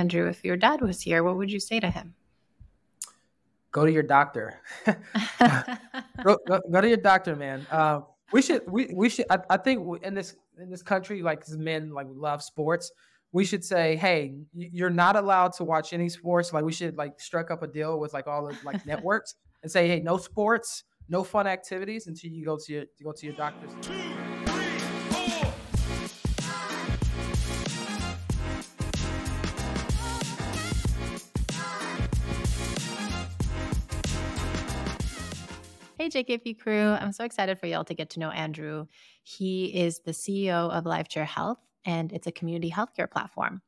Andrew, if your dad was here, what would you say to him? Go to your doctor. go, go, go, to your doctor, man. Uh, we should we, we should I, I think in this in this country like men like we love sports we should say hey you're not allowed to watch any sports like we should like strike up a deal with like all the like networks and say hey no sports no fun activities until you go to your you go to your doctor's Hey, JKP crew. I'm so excited for y'all to get to know Andrew. He is the CEO of LiveChair Health, and it's a community healthcare platform.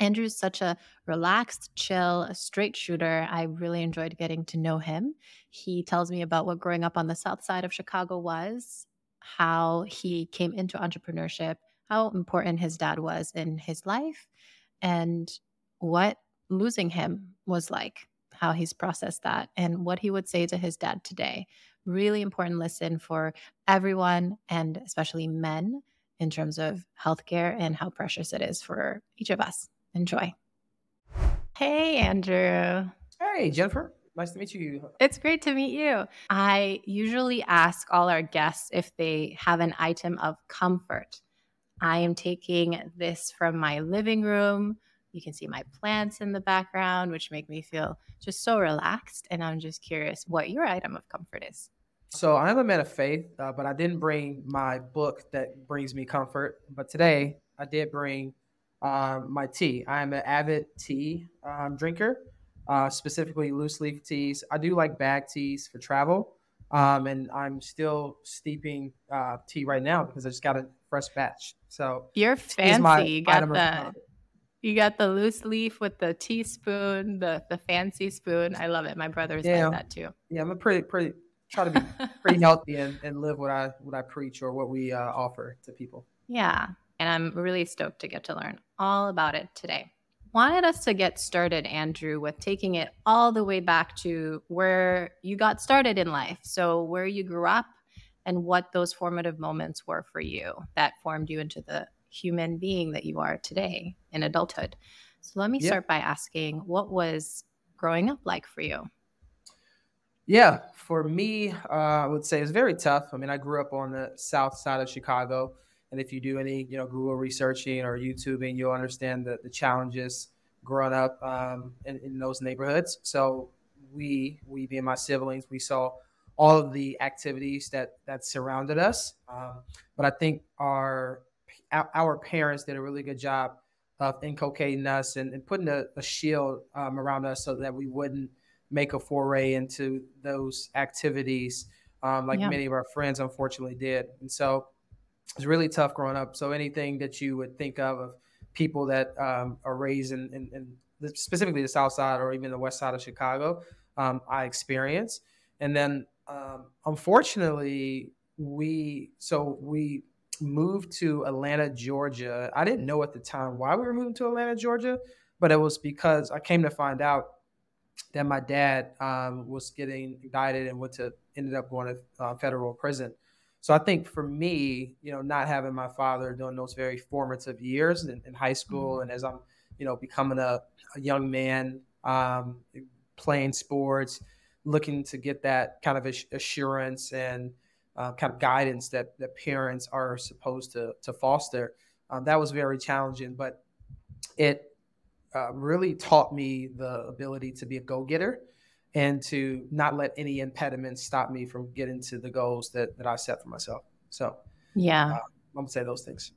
Andrew's such a relaxed, chill, straight shooter. I really enjoyed getting to know him. He tells me about what growing up on the south side of Chicago was, how he came into entrepreneurship, how important his dad was in his life, and what losing him was like how he's processed that and what he would say to his dad today. Really important listen for everyone and especially men in terms of healthcare and how precious it is for each of us. Enjoy. Hey, Andrew. Hey, Jennifer. Nice to meet you. It's great to meet you. I usually ask all our guests if they have an item of comfort. I am taking this from my living room you can see my plants in the background, which make me feel just so relaxed. And I'm just curious what your item of comfort is. So I'm a man of faith, uh, but I didn't bring my book that brings me comfort. But today I did bring um, my tea. I am an avid tea um, drinker, uh, specifically loose leaf teas. I do like bag teas for travel. Um, and I'm still steeping uh, tea right now because I just got a fresh batch. So you're fancy. You got the you got the loose leaf with the teaspoon, the the fancy spoon. I love it. My brother's yeah. like that too. Yeah, I'm a pretty pretty try to be pretty healthy and, and live what I what I preach or what we uh, offer to people. Yeah, and I'm really stoked to get to learn all about it today. Wanted us to get started, Andrew, with taking it all the way back to where you got started in life. So where you grew up and what those formative moments were for you that formed you into the human being that you are today in adulthood. So let me start by asking what was growing up like for you? Yeah, for me, uh, I would say it's very tough. I mean, I grew up on the south side of Chicago, and if you do any, you know, Google researching or YouTubing, you'll understand the, the challenges growing up um, in, in those neighborhoods. So we, we being my siblings, we saw all of the activities that that surrounded us. Um, but I think our our parents did a really good job of inculcating us and, and putting a, a shield um, around us so that we wouldn't make a foray into those activities um, like yeah. many of our friends unfortunately did. And so it's really tough growing up. So anything that you would think of of people that um, are raised in, in, in the, specifically the South Side or even the West Side of Chicago, um, I experienced. And then um, unfortunately, we so we moved to Atlanta, Georgia. I didn't know at the time why we were moving to Atlanta, Georgia, but it was because I came to find out that my dad um, was getting indicted and went to ended up going to uh, federal prison. So I think for me, you know, not having my father during those very formative years in, in high school mm-hmm. and as I'm, you know, becoming a, a young man, um, playing sports, looking to get that kind of assurance and uh, kind of guidance that, that parents are supposed to, to foster. Um, that was very challenging, but it uh, really taught me the ability to be a go getter and to not let any impediments stop me from getting to the goals that, that I set for myself. So, yeah, uh, I'm gonna say those things.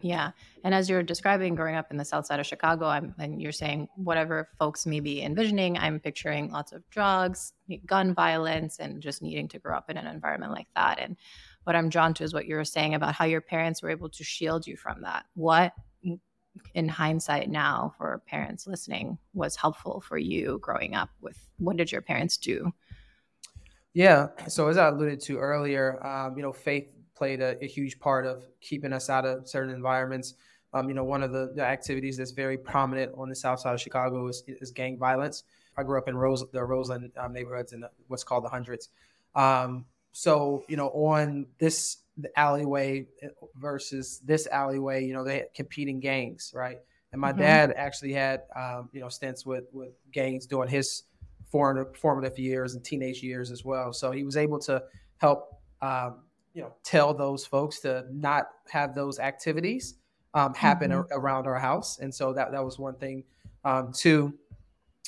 Yeah. And as you're describing growing up in the south side of Chicago, I'm, and you're saying whatever folks may be envisioning, I'm picturing lots of drugs, gun violence, and just needing to grow up in an environment like that. And what I'm drawn to is what you were saying about how your parents were able to shield you from that. What, in hindsight now, for parents listening, was helpful for you growing up with what did your parents do? Yeah. So, as I alluded to earlier, um, you know, faith played a, a, huge part of keeping us out of certain environments. Um, you know, one of the, the, activities that's very prominent on the south side of Chicago is, is gang violence. I grew up in Rose, the Roseland um, neighborhoods in the, what's called the hundreds. Um, so, you know, on this alleyway versus this alleyway, you know, they had competing gangs, right? And my mm-hmm. dad actually had, um, you know, stints with with Gaines during his formative years and teenage years as well. So he was able to help, um, you know, tell those folks to not have those activities um, happen mm-hmm. around our house. And so that that was one thing. Um, two,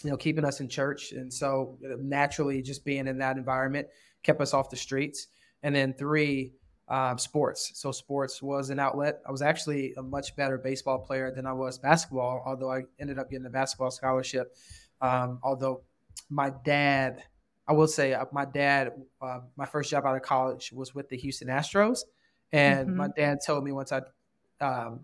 you know, keeping us in church, and so naturally, just being in that environment kept us off the streets. And then three, um, sports. So sports was an outlet. I was actually a much better baseball player than I was basketball, although I ended up getting a basketball scholarship. Um, although my dad, I will say, uh, my dad, uh, my first job out of college was with the Houston Astros, and mm-hmm. my dad told me once I um,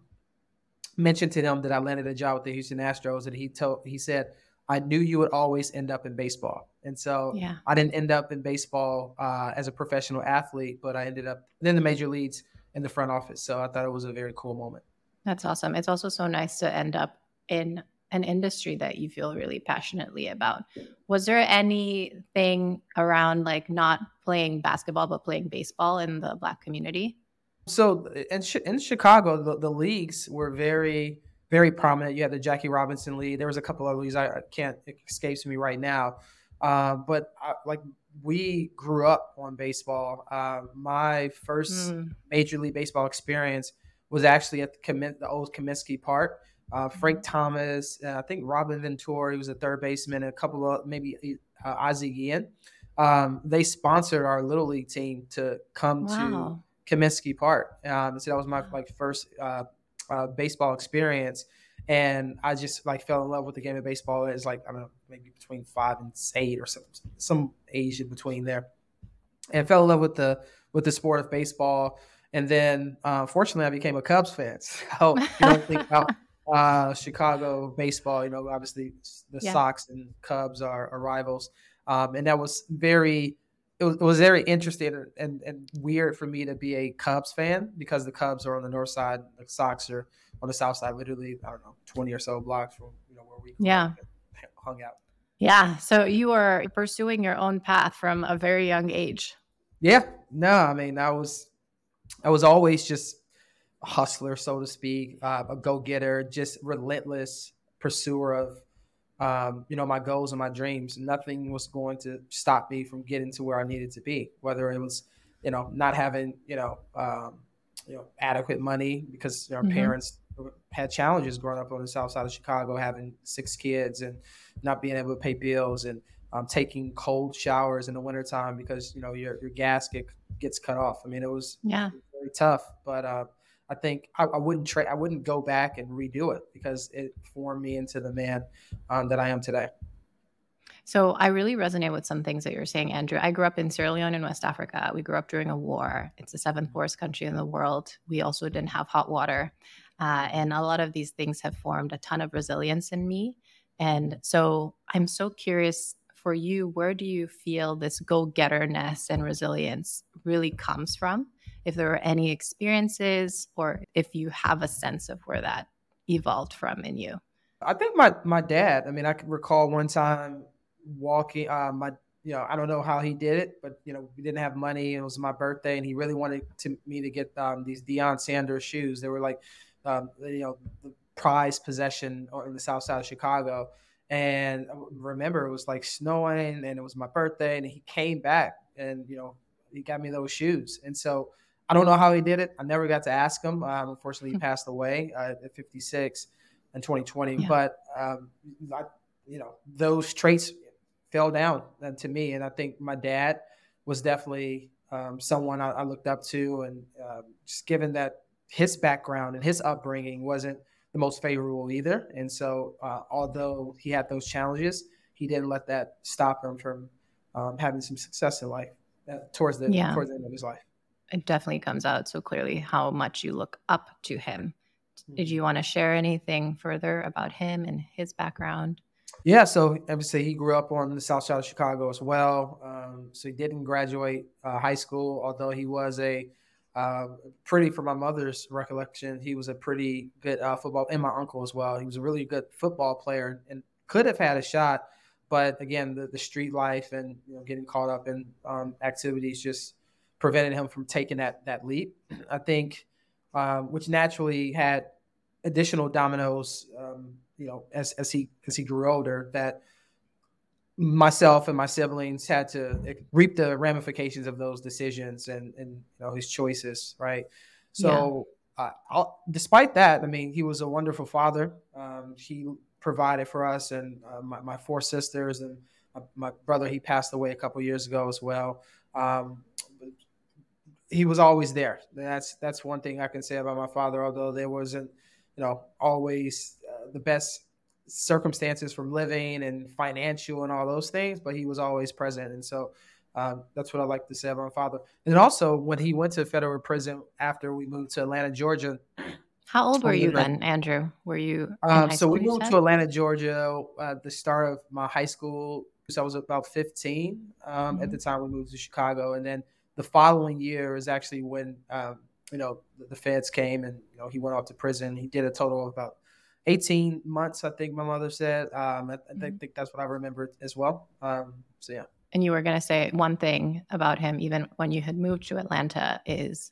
mentioned to him that I landed a job with the Houston Astros, that he told he said I knew you would always end up in baseball. And so yeah. I didn't end up in baseball uh, as a professional athlete, but I ended up in the major leagues in the front office. So I thought it was a very cool moment. That's awesome. It's also so nice to end up in an industry that you feel really passionately about. Was there anything around like not playing basketball, but playing baseball in the Black community? So in, in Chicago, the, the leagues were very very prominent. You had the Jackie Robinson League. There was a couple other leagues I, can't it escapes me right now. Uh, but I, like we grew up on baseball. Uh, my first mm. Major League Baseball experience was actually at the, the old Comiskey Park. Uh, Frank mm-hmm. Thomas, uh, I think Robin Ventura, he was a third baseman, and a couple of maybe uh, Ozzie Guillen. Um, they sponsored our little league team to come wow. to Comiskey Park. Um, so that was my like first uh, uh, baseball experience, and I just like fell in love with the game of baseball. It's like I don't know, maybe between five and eight or some some age in between there, and fell in love with the with the sport of baseball. And then, uh, fortunately, I became a Cubs fan. So you don't think about uh, Chicago baseball. You know, obviously the yeah. Sox and Cubs are, are rivals, um, and that was very it was, it was very interesting and, and weird for me to be a Cubs fan because the Cubs are on the north side, the Sox are on the south side, literally, I don't know, 20 or so blocks from you know where we yeah. hung out. Yeah. So you were pursuing your own path from a very young age. Yeah. No, I mean, I was, I was always just hustler, so to speak, uh, a go getter, just relentless pursuer of um, you know, my goals and my dreams. Nothing was going to stop me from getting to where I needed to be. Whether it was, you know, not having, you know, um, you know, adequate money because our mm-hmm. parents had challenges growing up on the south side of Chicago, having six kids and not being able to pay bills and um, taking cold showers in the wintertime because you know your your gas get, gets cut off. I mean, it was yeah very tough, but uh, I think I, I wouldn't trade. I wouldn't go back and redo it because it formed me into the man um, that I am today. So I really resonate with some things that you're saying, Andrew. I grew up in Sierra Leone in West Africa. We grew up during a war. It's the seventh poorest country in the world. We also didn't have hot water. Uh, and a lot of these things have formed a ton of resilience in me. And so I'm so curious for you, where do you feel this go getterness and resilience really comes from? if there were any experiences or if you have a sense of where that evolved from in you. I think my my dad. I mean, I can recall one time walking. Uh, my you know, I don't know how he did it, but you know, we didn't have money. It was my birthday, and he really wanted to, me to get um, these Deion Sanders shoes. They were like, um, you know, the prized possession in the South Side of Chicago. And I remember it was like snowing, and it was my birthday, and he came back, and you know, he got me those shoes. And so I don't know how he did it. I never got to ask him. Um, unfortunately, he hmm. passed away uh, at 56 in 2020. Yeah. But um, I, you know, those traits fell down uh, to me, and I think my dad was definitely um, someone I, I, looked up to, and uh, just given that his background and his upbringing wasn't the most favorable either, and so uh, although he had those challenges, he didn't let that stop him from um, having some success in life uh, towards the yeah. towards the end of his life it definitely comes out so clearly how much you look up to him. Did you want to share anything further about him and his background? Yeah, so obviously he grew up on the south side of Chicago as well. Um, so he didn't graduate uh, high school, although he was a uh, pretty, from my mother's recollection, he was a pretty good uh, football, and my uncle as well. He was a really good football player and could have had a shot, but again, the, the street life and you know, getting caught up in um, activities just prevented him from taking that that leap. I think, um, which naturally had additional dominoes, um, you know, as as he as he grew older, that myself and my siblings had to reap the ramifications of those decisions and and you know his choices, right? So, yeah. uh, despite that, I mean, he was a wonderful father. Um, he provided for us and uh, my, my, four sisters and my, my, brother. He passed away a couple years ago as well. Um, he was always there. That's that's one thing I can say about my father. Although there wasn't, you know, always uh, the best circumstances from living and financial and all those things, but he was always present. And so um, that's what I like to say about my father. And also, when he went to federal prison after we moved to Atlanta, Georgia. How old were you then, Andrew? Were you? Um, so we moved to Atlanta, Georgia at the start of my high school. So I was about 15 um, mm-hmm. at the time we moved to Chicago. And then the following year is actually when, um, you know, the, the feds came and, you know, he went off to prison. He did a total of about 18 months, I think my mother said. Um, I, I mm-hmm. think that's what I remember as well. Um, so, yeah. And you were going to say one thing about him, even when you had moved to Atlanta, is.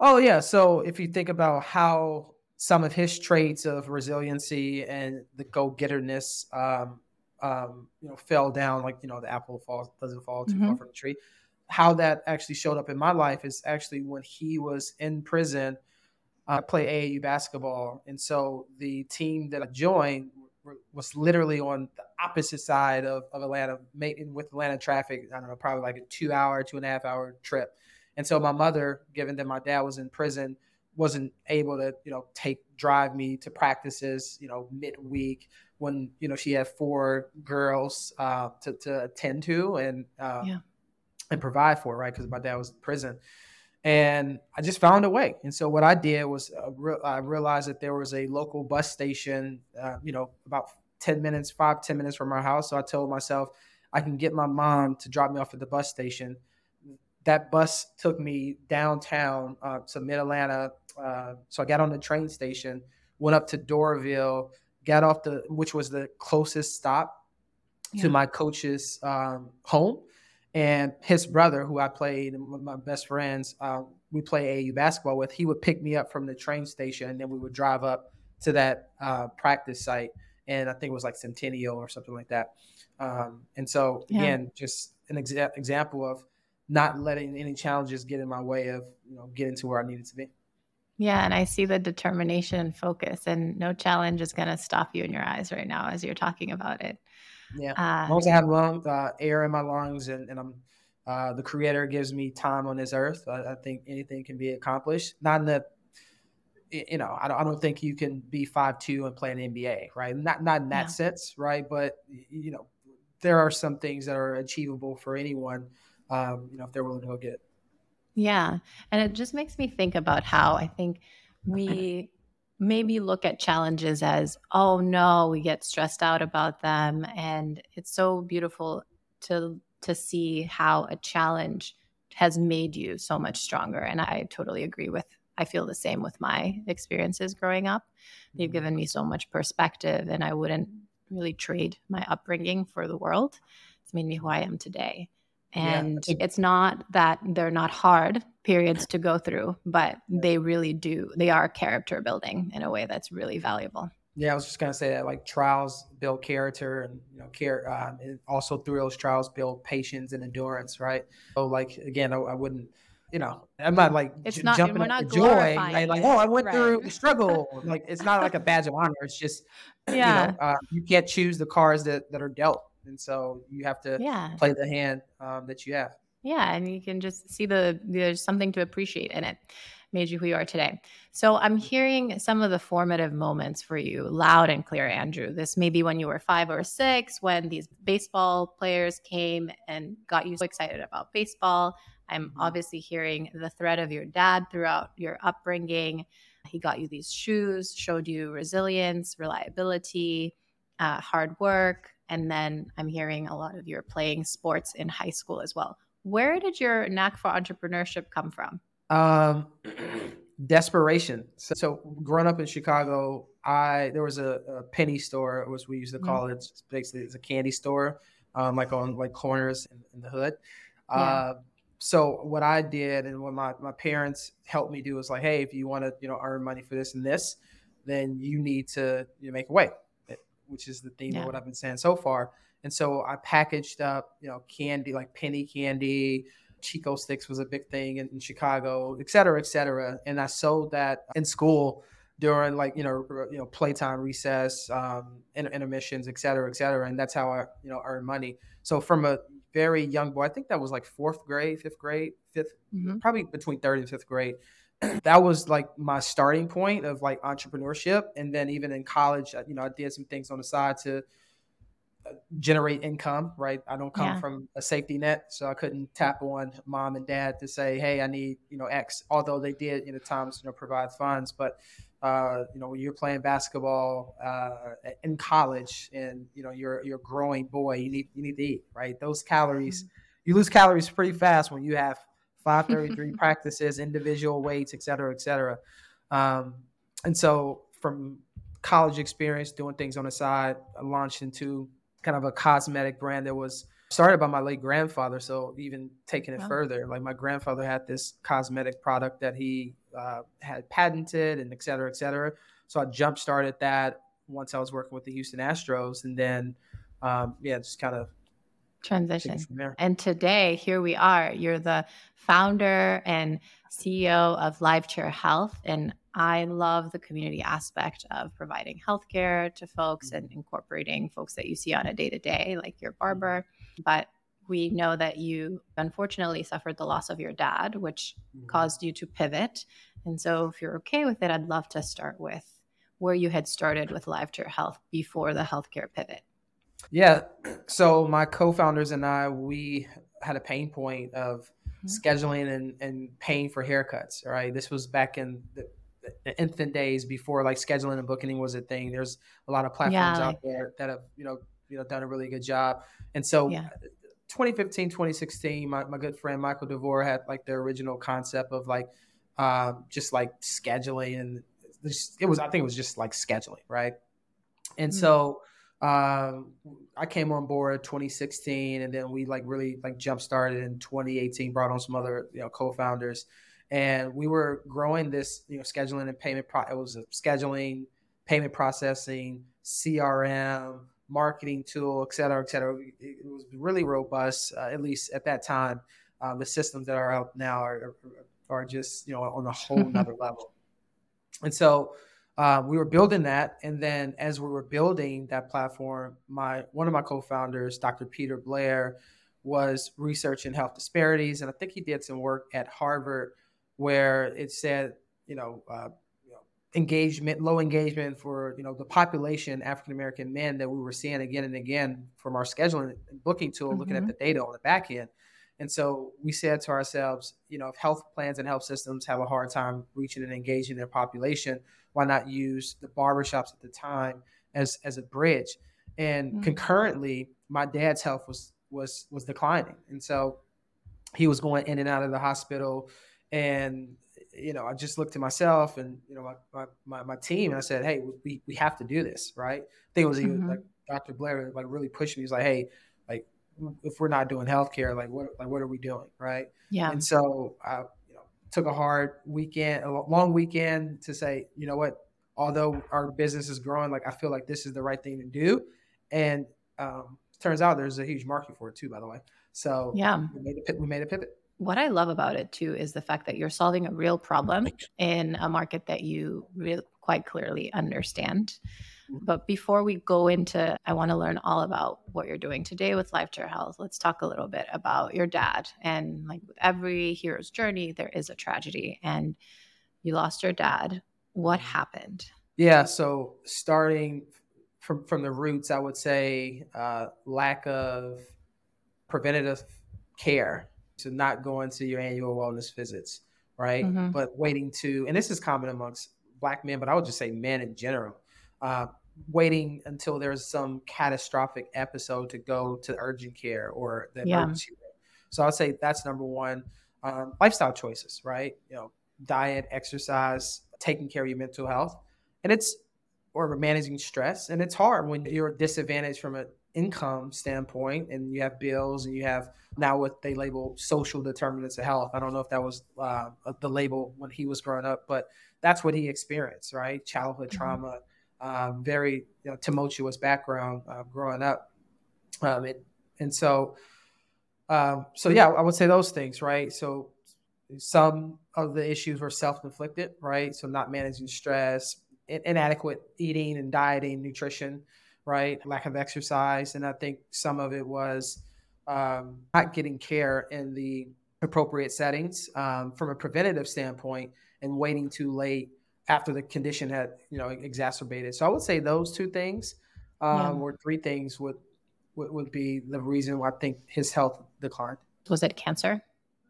Oh, yeah. So if you think about how some of his traits of resiliency and the go getterness, um, um, you know, fell down, like, you know, the apple falls, doesn't fall too mm-hmm. far from the tree. How that actually showed up in my life is actually when he was in prison uh, play AAU basketball, and so the team that I joined was literally on the opposite side of, of Atlanta, with Atlanta traffic. I don't know, probably like a two hour, two and a half hour trip. And so my mother, given that my dad was in prison, wasn't able to, you know, take drive me to practices, you know, midweek when you know she had four girls uh, to to attend to and uh, yeah. and provide for, right? Because my dad was in prison and I just found a way. And so what I did was uh, re- I realized that there was a local bus station, uh, you know, about 10 minutes, five ten minutes from our house. So I told myself I can get my mom to drop me off at the bus station. That bus took me downtown uh, to mid Atlanta. Uh, so I got on the train station, went up to Doraville, got off the, which was the closest stop yeah. to my coach's um, home and his brother, who I played, one of my best friends, uh, we play AAU basketball with. He would pick me up from the train station, and then we would drive up to that uh, practice site, and I think it was like Centennial or something like that. Um, and so again, just an exa- example of not letting any challenges get in my way of you know getting to where I needed to be. Yeah, and I see the determination and focus, and no challenge is going to stop you in your eyes right now as you're talking about it. Yeah. Uh, as long as I have lung, uh, air in my lungs and, and I'm uh, the creator gives me time on this earth, I, I, think anything can be accomplished. Not in the you know, I don't, I don't think you can be five two and play an NBA, right? Not not in that yeah. sense, right? But you know, there are some things that are achievable for anyone, um, you know, if they're willing to go get. Yeah, and it just makes me think about how I think we maybe look at challenges as, oh no, we get stressed out about them. And it's so beautiful to to see how a challenge has made you so much stronger. And I totally agree with I feel the same with my experiences growing up. They've mm-hmm. given me so much perspective and I wouldn't really trade my upbringing for the world. It's made me who I am today. And yeah. it's not that they're not hard periods to go through, but they really do. They are character building in a way that's really valuable. Yeah, I was just gonna say that like trials build character, and you know, care. Um, also through those trials build patience and endurance, right? So like again, I, I wouldn't you know, I'm not like it's j- not, jumping we're not joy. Like, like, oh, I went right. through struggle. like, it's not like a badge of honor. It's just, yeah, you, know, uh, you can't choose the cards that, that are dealt and so you have to yeah. play the hand um, that you have. Yeah, and you can just see the there's something to appreciate in it. Made you who you are today. So I'm hearing some of the formative moments for you loud and clear, Andrew. This may be when you were five or six, when these baseball players came and got you so excited about baseball. I'm mm-hmm. obviously hearing the thread of your dad throughout your upbringing. He got you these shoes, showed you resilience, reliability, uh, hard work, and then I'm hearing a lot of your playing sports in high school as well. Where did your knack for entrepreneurship come from? Um, desperation. So, so, growing up in Chicago, I there was a, a penny store, was we used to call mm-hmm. it. It's basically, it's a candy store, um, like on like corners in, in the hood. Yeah. Uh, so what I did and what my, my parents helped me do was like, hey, if you want to, you know, earn money for this and this, then you need to you know, make a way, eh, which is the theme yeah. of what I've been saying so far. And so I packaged up, you know, candy like penny candy, Chick-O-Sticks was a big thing in, in Chicago, et cetera, et cetera. And I sold that in school during like you know you know playtime recess um inter- intermissions et cetera et cetera and that's how i you know earn money so from a very young boy i think that was like fourth grade fifth grade 5th mm-hmm. probably between third and fifth grade that was like my starting point of like entrepreneurship and then even in college you know i did some things on the side to generate income, right? I don't come yeah. from a safety net, so I couldn't tap on mom and dad to say, "Hey, I need you know X." Although they did, you know, times you know provide funds, but uh, you know when you're playing basketball uh, in college and you know you're you're a growing boy, you need you need to eat, right? Those calories, mm-hmm. you lose calories pretty fast when you have 533 practices, individual weights, et cetera, et cetera. Um, and so from college experience, doing things on the side, I launched into kind of a cosmetic brand that was started by my late grandfather. So even taking it wow. further, like my grandfather had this cosmetic product that he uh, had patented and et cetera, et cetera. So I jump started that once I was working with the Houston Astros, and then um, yeah, just kind of transition. And today, here we are. You're the founder and CEO of Live LiveChair Health, and I love the community aspect of providing healthcare to folks and incorporating folks that you see on a day to day, like your barber. But we know that you unfortunately suffered the loss of your dad, which mm-hmm. caused you to pivot. And so, if you're okay with it, I'd love to start with where you had started with Live LiveChair Health before the healthcare pivot. Yeah. So, my co founders and I, we had a pain point of mm-hmm. scheduling and, and paying for haircuts. Right. This was back in the the infant days before like scheduling and booking was a thing. There's a lot of platforms yeah. out there that have you know you know done a really good job. And so, yeah. 2015, 2016, my, my good friend Michael DeVore had like the original concept of like uh, just like scheduling and it was I think it was just like scheduling, right? And mm-hmm. so um, I came on board 2016, and then we like really like jump started in 2018. Brought on some other you know co-founders, and we were growing this you know scheduling and payment pro- it was a scheduling payment processing crm marketing tool et cetera et cetera. It was really robust uh, at least at that time. Um, the systems that are out now are, are just you know on a whole nother level. And so um, we were building that and then as we were building that platform my one of my co-founders dr peter blair was researching health disparities and i think he did some work at harvard where it said, you know, uh, you know, engagement, low engagement for you know the population African American men that we were seeing again and again from our scheduling and booking tool, mm-hmm. looking at mm-hmm. the data on the back end. And so we said to ourselves, you know, if health plans and health systems have a hard time reaching and engaging their population, why not use the barbershops at the time as as a bridge? And mm-hmm. concurrently, my dad's health was was was declining, and so he was going in and out of the hospital and you know, I just looked at myself and you know my my, my, my team, and I said, "Hey, we, we have to do this, right?" I think it was mm-hmm. like Dr. Blair like really pushed me. He's like, "Hey, like if we're not doing healthcare, like what like what are we doing, right?" Yeah. And so I took a hard weekend, a long weekend to say, you know what, although our business is growing, like I feel like this is the right thing to do, and um, turns out there's a huge market for it too, by the way. So yeah, we made a we made a pivot what I love about it too is the fact that you're solving a real problem in a market that you really quite clearly understand. But before we go into, I want to learn all about what you're doing today with LiveChair Health. Let's talk a little bit about your dad. And like with every hero's journey, there is a tragedy, and you lost your dad. What happened? Yeah. So starting from from the roots, I would say uh, lack of preventative care to not going to your annual wellness visits, right? Mm-hmm. But waiting to, and this is common amongst black men, but I would just say men in general, uh, waiting until there's some catastrophic episode to go to urgent care or the yeah. emergency room. So I'd say that's number one. Um, lifestyle choices, right? You know, diet, exercise, taking care of your mental health, and it's or managing stress, and it's hard when you're disadvantaged from an income standpoint and you have bills and you have now what they label social determinants of health. I don't know if that was uh, the label when he was growing up, but that's what he experienced, right? Childhood Mhm. trauma, um, very you know, tumultuous background uh, growing up, um, it, and so, um, so yeah, I would say those things, right? So some of the issues were self-inflicted, right? So not managing stress, in- inadequate eating and dieting, nutrition, right? Lack of exercise, and I think some of it was um, not getting care in the appropriate settings um, from a preventative standpoint, and waiting too late after the condition had you know exacerbated. So I would say those two things, um, Yeah. or three things would, would would be the reason why I think his health declined. Was it cancer?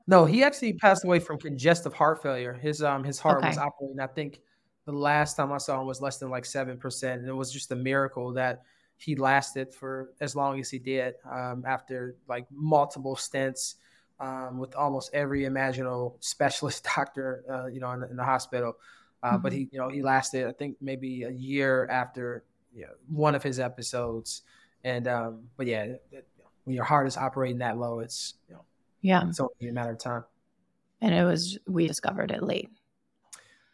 No, he actually passed away from congestive heart failure. His um his heart was operating. I think the last time I saw him was less than like seven percent, and it was just a miracle that he lasted for as long as he did. Um, after like multiple stints, um, with almost every imaginable specialist doctor, uh, you know, in, the- in the hospital. Uh, but Mhm. he, you know, he lasted. I think maybe a year after you know, one of his episodes. And um, but yeah, that- that, you know, when your heart is operating that low, it's you know, Yeah. it's only a matter of time. And it was, we discovered it late.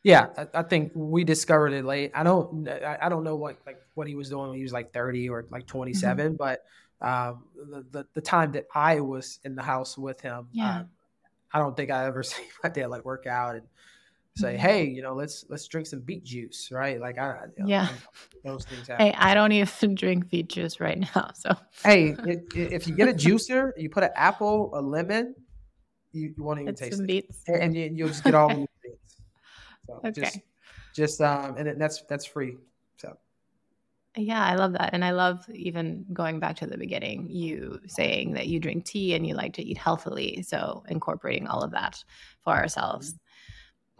Yeah, I, I think we discovered it late. I don't, I, I don't know what like what he was doing when he was like thirty or like twenty Mm-hmm. but um, the, the the time that I was in the house with him, Yeah. um, I don't think I ever seen my dad like work out and say, Mhm. hey, you know, let's let's drink some beet juice, right? Like I, you know, Yeah. those things happen. Hey, I don't even drink beet juice right now. So, Hey, i- i- if you get a juicer, you put an apple, a lemon, you, you won't even it's taste some it, beets. and, and you, you'll just get all the nutrients. So Okay. just, just um, and that's that's free. So Yeah, I love that. And I love even going back to the beginning, you saying that you drink tea and you like to eat healthily. So, incorporating all of that for ourselves.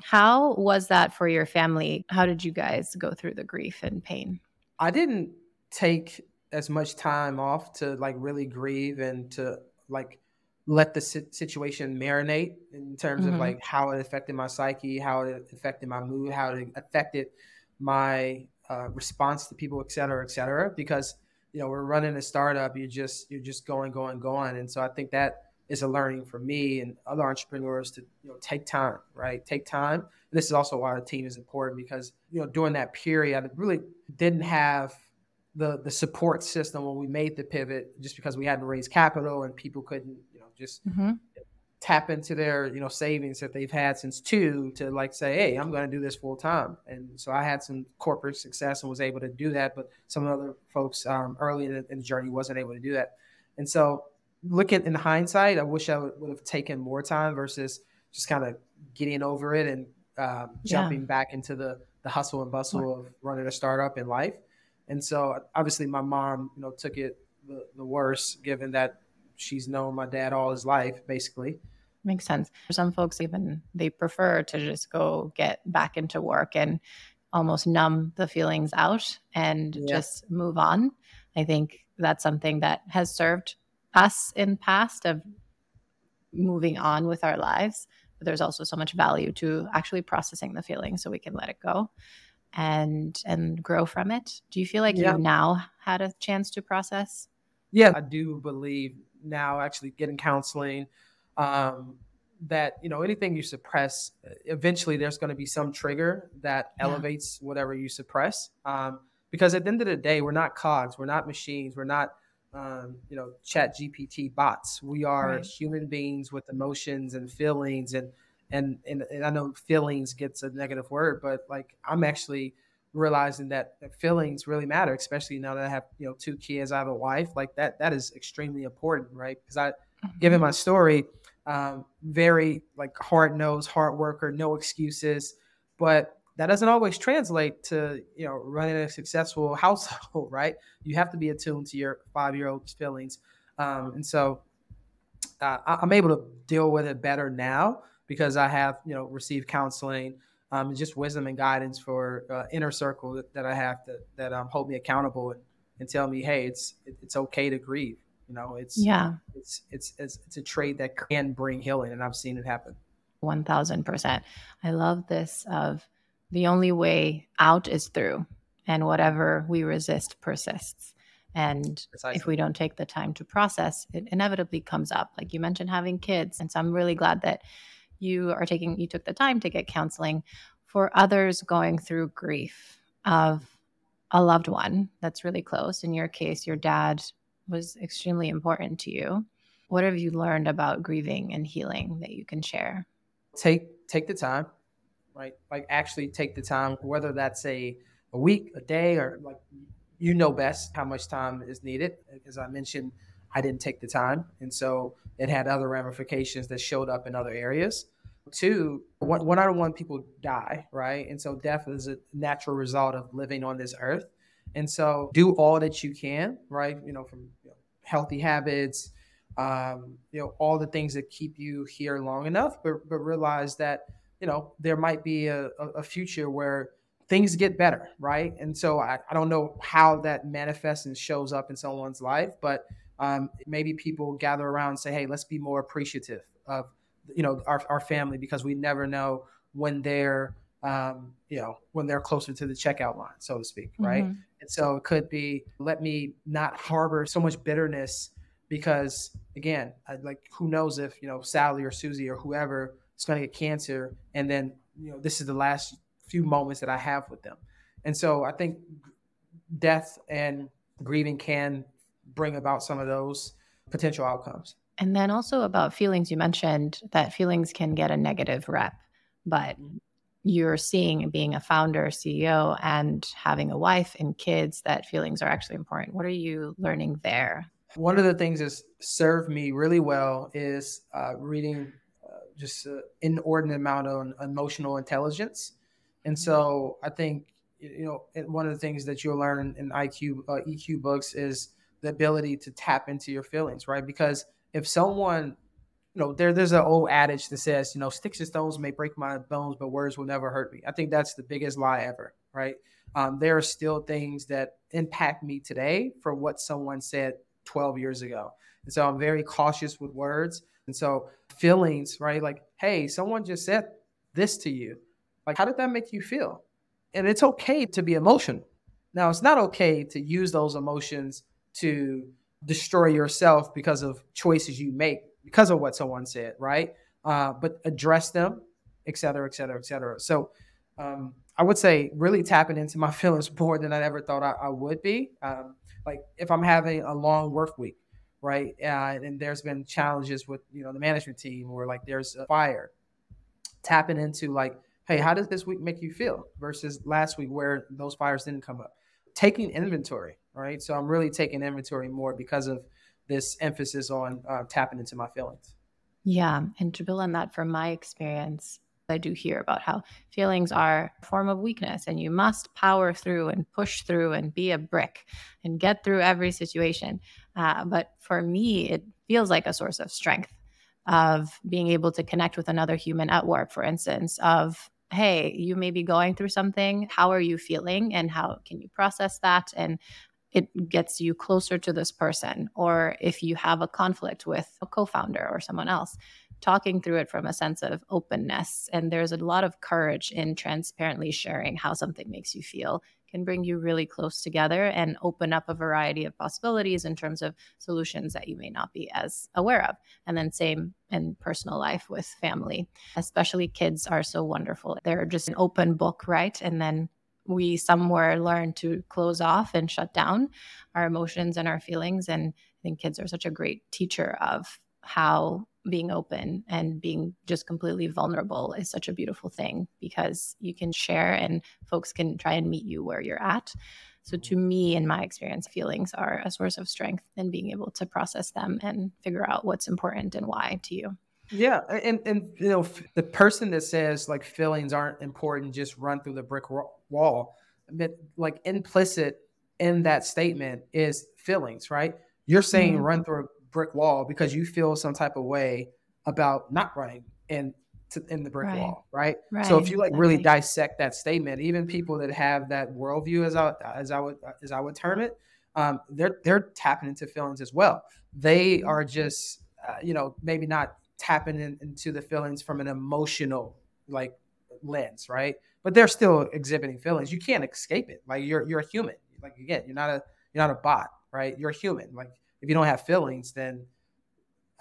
How was that for your family? How did you guys go through the grief and pain? I didn't take as much time off to like really grieve and to like let the situation marinate in terms of Mhm. like how it affected my psyche, how it affected my mood, how it affected my uh, response to people, et cetera, et cetera. Because you know we're running a startup, you're just you're just going, going, going, and so I think that is a learning for me and other entrepreneurs to you know take time, right? Take time. And this is also why the team is important because you know during that period, I really didn't have the the support system when we made the pivot, just because we hadn't raised capital and people couldn't you know just Mm-hmm. tap into their you know savings that they've had since two to like say hey i'm going to do this full time and so i had some corporate success and was able to do that but some other folks um, early in the, in the journey wasn't able to do that and so looking in hindsight i wish i would, would have taken more time versus just kind of getting over it and um, Yeah. jumping back into the the hustle and bustle of running a startup in life and so obviously my mom you know took it the, the worst given that she's known my dad all his life basically Makes sense. For some folks, even they prefer to just go get back into work and almost numb the feelings out and Yeah. just move on. I think that's something that has served us in past of moving on with our lives. But there's also so much value to actually processing the feeling so we can let it go and and grow from it. Do you feel like Yeah. you now had a chance to process? Yeah, I do believe now actually getting counseling um, that you know anything you suppress, eventually there's going to be some trigger that Yeah. elevates whatever you suppress. Um, because at the end of the day, we're not cogs, we're not machines, we're not um, you know Chat GPT bots. We are Right. human beings with emotions and feelings, and and and, and I know feelings gets a negative word, but like I'm actually realizing that, that feelings really matter, especially now that I have you know two kids, I have a wife. Like that, that is extremely important, right? Because I, given my story, um, very like hard nosed, hard worker, no excuses, but that doesn't always translate to you know running a successful household, right? You have to be attuned to your five year old's feelings, um, and so uh, I'm able to deal with it better now because I have you know received counseling um, just wisdom and guidance for uh, inner circle that, that I have to, that um, hold me accountable and, and tell me, hey, it's it, it's okay to grieve. You know, it's Yeah. it's, it's it's it's a trade that can bring healing, and I've seen it happen. 1000%. I love this of the only way out is through and whatever we resist persists. And Precisely. if we don't take the time to process, it inevitably comes up. Like you mentioned having kids, and so I'm really glad that you are taking you took the time to get counseling For others going through grief of a loved one that's really close, in your case, your dad was extremely important to you. What have you learned about grieving and healing that you can share? Take take the time, right? Like actually take the time, whether that's a a week, a day, or like you know best how much time is needed. As I mentioned, I didn't take the time, and so it had other ramifications that showed up in other areas. Two, one, one out of one people die, right? And so death is a natural result of living on this earth. And so do all that you can, right? You know, from you know, healthy habits, um, you know, all the things that keep you here long enough, but, but realize that, you know, there might be a, a future where things get better, right? And so I, I don't know how that manifests and shows up in someone's life, but um, maybe people gather around and say, hey, let's be more appreciative of, you know, our, our family because we never know when they're, um, you know, when they're closer to the checkout line, so to speak, right? Mm-hmm. And so it could be, let me not harbor so much bitterness because, again, I, like who knows if, you know, Sally or Susie or whoever is going to get cancer and then, you know, this is the last few moments that I have with them. And so I think death and grieving can bring about some of those potential outcomes. And then also about feelings, you mentioned that feelings can get a negative rep, but mm-hmm. you're seeing being a founder, CEO, and having a wife and kids that feelings are actually important. What are you learning there? One of the things that's served me really well is uh, reading just an inordinate amount of emotional intelligence. And mm-hmm. so I think, you know, one of the things that you'll learn in IQ, uh, EQ books is the ability to tap into your feelings, right? Because if someone, you know, there there's an old adage that says, you know, sticks and stones may break my bones, but words will never hurt me. I think that's the biggest lie ever, right? Um, there are still things that impact me today for what someone said 12 years ago. And so I'm very cautious with words. And so feelings, right? Like, hey, someone just said this to you. Like, how did that make you feel? And it's okay to be emotional. Now, it's not okay to use those emotions to destroy yourself because of choices you make because of what someone said, right? Uh, but address them, et cetera, et cetera, et cetera. So um, I would say really tapping into my feelings more than I ever thought I, I would be. Um, like if I'm having a long work week, right, uh, and there's been challenges with you know the management team or like there's a fire, tapping into like, hey, how does this week make you feel versus last week where those fires didn't come up? Taking inventory, right? So I'm really taking inventory more because of this emphasis on uh, tapping into my feelings. Yeah. And to build on that, from my experience, I do hear about how feelings are a form of weakness and you must power through and push through and be a brick and get through every situation. Uh, but for me, it feels like a source of strength of being able to connect with another human at work, for instance, of hey, you may be going through something. How are you feeling? And how can you process that? And it gets you closer to this person. Or if you have a conflict with a co founder or someone else, talking through it from a sense of openness. And there's a lot of courage in transparently sharing how something makes you feel can bring you really close together and open up a variety of possibilities in terms of solutions that you may not be as aware of. And then, same in personal life with family, especially kids are so wonderful. They're just an open book, right? And then we somewhere learn to close off and shut down our emotions and our feelings. And I think kids are such a great teacher of how being open and being just completely vulnerable is such a beautiful thing because you can share and folks can try and meet you where you're at. So, to me, in my experience, feelings are a source of strength and being able to process them and figure out what's important and why to you. Yeah, and and you know the person that says like feelings aren't important, just run through the brick wall. But like implicit in that statement is feelings, right? You're saying mm-hmm. run through a brick wall because you feel some type of way about not running in to, in the brick right. wall, right? right? So if you like really dissect that statement, even people that have that worldview, as I as I would as I would term it, um, they're they're tapping into feelings as well. They are just uh, you know maybe not tapping in, into the feelings from an emotional like lens, right? But they're still exhibiting feelings. You can't escape it. Like you're you're a human. Like again, you're not a you're not a bot, right? You're a human. Like if you don't have feelings, then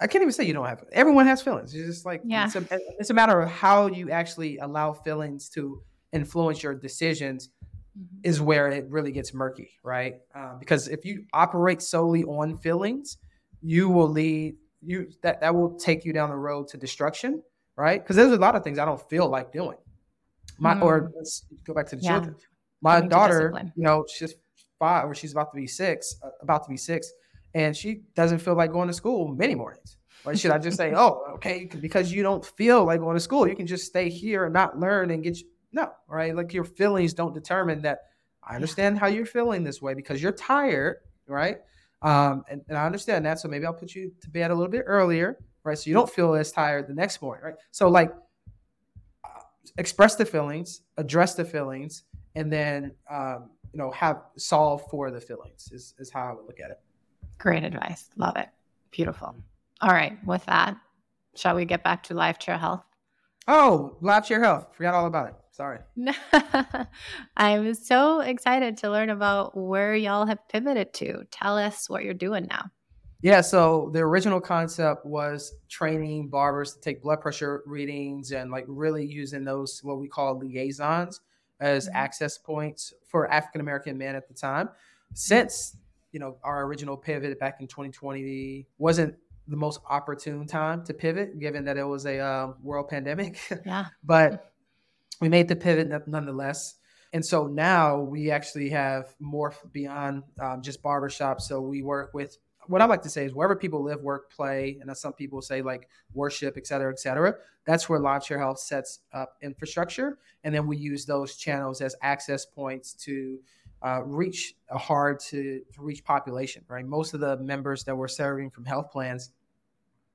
I can't even say you don't have. Everyone has feelings. It's just like yeah. it's, a, it's a matter of how you actually allow feelings to influence your decisions mm-hmm. is where it really gets murky, right? Um, because if you operate solely on feelings, you will lead you that that will take you down the road to destruction, right? Because there's a lot of things I don't feel like doing. My mm. or let's go back to the yeah. children. My daughter, you know, she's five or she's about to be six, uh, about to be six, and she doesn't feel like going to school many mornings. Or should I just say, oh, okay, because you don't feel like going to school, you can just stay here and not learn and get you. No, right? Like your feelings don't determine that. I understand how you're feeling this way because you're tired, right? Um, and, and I understand that. So maybe I'll put you to bed a little bit earlier, right? So you don't feel as tired the next morning, right? So like uh, express the feelings, address the feelings, and then um, you know have solve for the feelings is, is how I would look at it. Great advice. Love it. Beautiful. All right. With that, shall we get back to Live Chair Health? Oh, Live Chair Health. Forgot all about it. Sorry. I'm so excited to learn about where y'all have pivoted to. Tell us what you're doing now. Yeah, so the original concept was training barbers to take blood pressure readings and like really using those what we call liaisons as mm-hmm. access points for African American men at the time. Since you know our original pivot back in 2020 wasn't the most opportune time to pivot, given that it was a uh, world pandemic. Yeah. but we made the pivot nonetheless. And so now we actually have morphed beyond um, just barbershop. So we work with what I like to say is wherever people live, work, play, and some people say like worship, et cetera, et cetera. That's where Live Chair Health sets up infrastructure. And then we use those channels as access points to uh, reach a hard to, to reach population, right? Most of the members that we're serving from health plans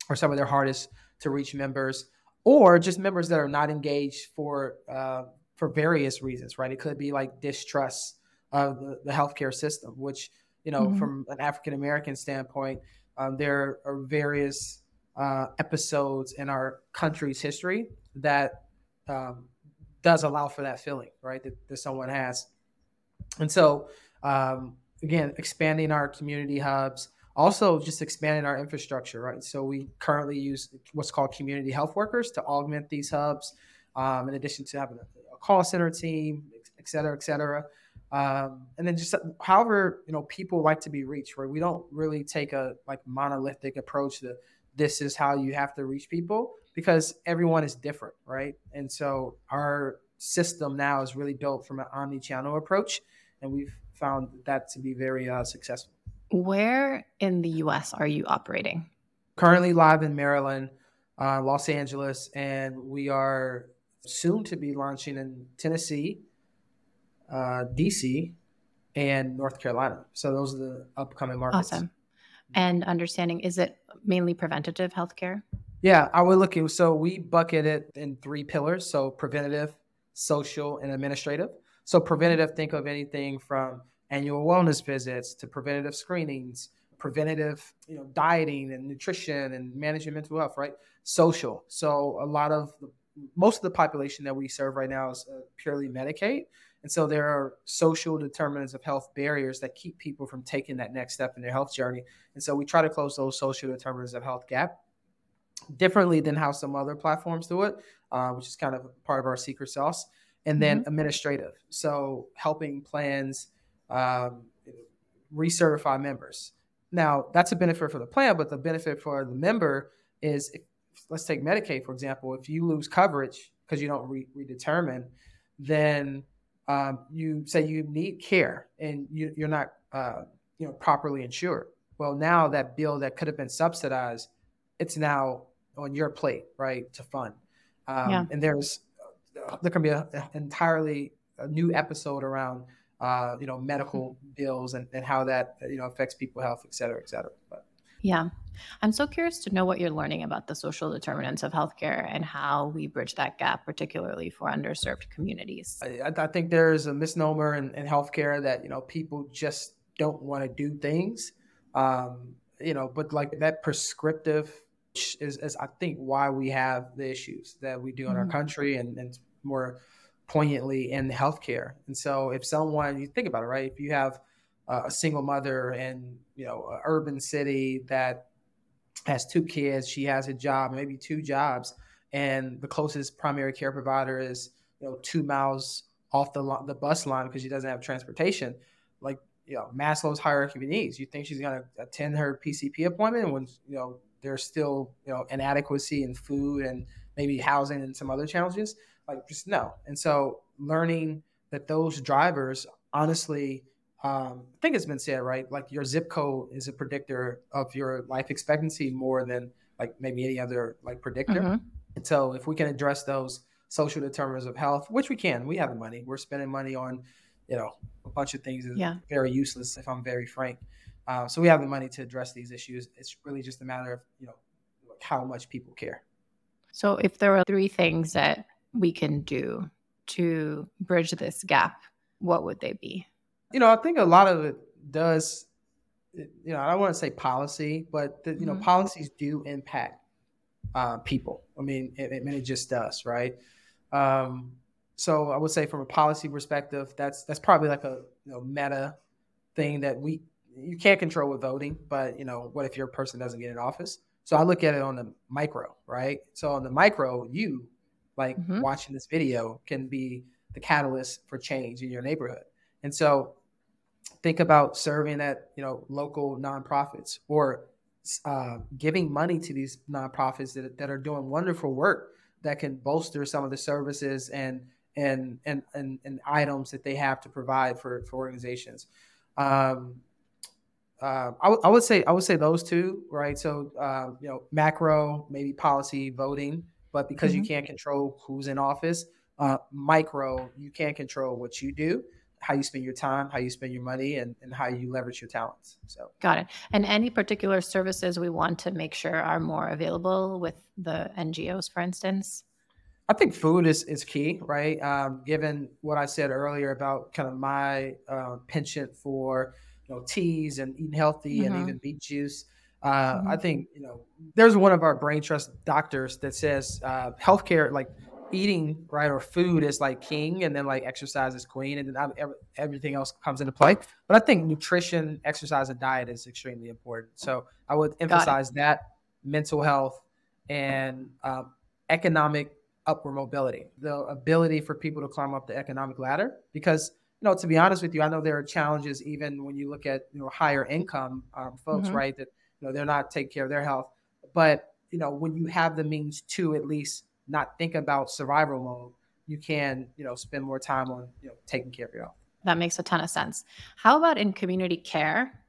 are some of their hardest to reach members, or just members that are not engaged for uh, for various reasons, right? It could be like distrust of the, the healthcare system, which you know, mm-hmm. from an African American standpoint, um, there are various uh, episodes in our country's history that um, does allow for that feeling, right? That, that someone has and so, um, again, expanding our community hubs, also just expanding our infrastructure, right? So we currently use what's called community health workers to augment these hubs, um, in addition to having a, a, call center team, et cetera, et cetera. Um, and then just however you know people like to be reached, right? We don't really take a like monolithic approach to this is how you have to reach people because everyone is different, right? And so our system now is really built from an omni-channel approach and we've found that to be very uh, successful. Where in the U.S. are you operating? Currently live in Maryland, uh, Los Angeles, and we are soon to be launching in Tennessee, uh, DC, and North Carolina. So those are the upcoming markets. Awesome. And understanding, is it mainly preventative healthcare? Yeah, I would look at so we bucket it in three pillars. So preventative, social, and administrative. So preventative, think of anything from annual wellness visits to preventative screenings, preventative, you know, dieting and nutrition and managing mental health, right? Social. So a lot of the, most of the population that we serve right now is uh, purely Medicaid. And so there are social determinants of health barriers that keep people from taking that next step in their health journey. And so we try to close those social determinants of health gap differently than how some other platforms do it, uh, which is kind of part of our secret sauce and then mm-hmm. administrative. So helping plans um, recertify members. Now that's a benefit for the plan, but the benefit for the member is, if, let's take Medicaid for example. If you lose coverage because you don't re- redetermine, then um, you say you need care and you, are not, uh, you know, properly insured. Well, now that bill that could have been subsidized, it's now on your plate, right, to fund. Um, yeah. And there's there can be an entirely a new episode around uh, you know medical bills and, and how that you know affects people's health, et cetera, et cetera. But yeah, I'm so curious to know what you're learning about the social determinants of healthcare and how we bridge that gap, particularly for underserved communities. I, I think there's a misnomer in, in, healthcare that you know people just don't want to do things, um, you know, but like that prescriptive is, is I think why we have the issues that we do in mm-hmm. our country and, and more poignantly in healthcare. And so if someone, you think about it, right? If you have a single mother in, you know, an urban city that has two kids, she has a job, maybe two jobs, and the closest primary care provider is you know two miles off the the bus line because she doesn't have transportation. Like you know Maslow's hierarchy of needs. You think she's going to attend her PCP appointment when you know there's still you know inadequacy in food and maybe housing and some other challenges? Like just no. And so learning that those drivers honestly um, I think it's been said, right? Like your zip code is a predictor of your life expectancy more than like maybe any other like predictor. Mm-hmm. And so if we can address those social determinants of health, which we can, we have the money. We're spending money on, you know, a bunch of things is yeah. very useless if I'm very frank. Uh, so we have the money to address these issues. It's really just a matter of, you know, how much people care. So if there are three things that we can do to bridge this gap, what would they be? You know, I think a lot of it does, you know, I don't want to say policy, but the, you know, mm-hmm. policies do impact uh, people. I mean, it, I mean, it just does, right? Um, so I would say, from a policy perspective, that's that's probably like a you know, meta thing that we you can't control with voting, but you know, what if your person doesn't get in office? So I look at it on the micro, right? So on the micro, you like mm-hmm. watching this video can be the catalyst for change in your neighborhood. And so think about serving at you know local nonprofits or uh, giving money to these nonprofits that, that are doing wonderful work that can bolster some of the services and and and and, and items that they have to provide for for organizations. Um, uh, I, w- I would say I would say those two, right? So uh, you know, macro maybe policy voting, but because mm-hmm. you can't control who's in office, uh, micro you can't control what you do how you spend your time, how you spend your money, and, and how you leverage your talents. So, got it. And any particular services we want to make sure are more available with the NGOs, for instance? I think food is, is key, right? Um, given what I said earlier about kind of my uh, penchant for you know teas and eating healthy mm-hmm. and even beet juice. Uh, mm-hmm. I think you know there's one of our brain trust doctors that says uh, healthcare like eating right or food is like king and then like exercise is queen and then everything else comes into play but i think nutrition exercise and diet is extremely important so i would emphasize that mental health and um, economic upward mobility the ability for people to climb up the economic ladder because you know to be honest with you i know there are challenges even when you look at you know higher income um, folks mm-hmm. right that you know they're not taking care of their health but you know when you have the means to at least not think about survival mode, you can, you know, spend more time on, you know, taking care of your health. That makes a ton of sense. How about in community care?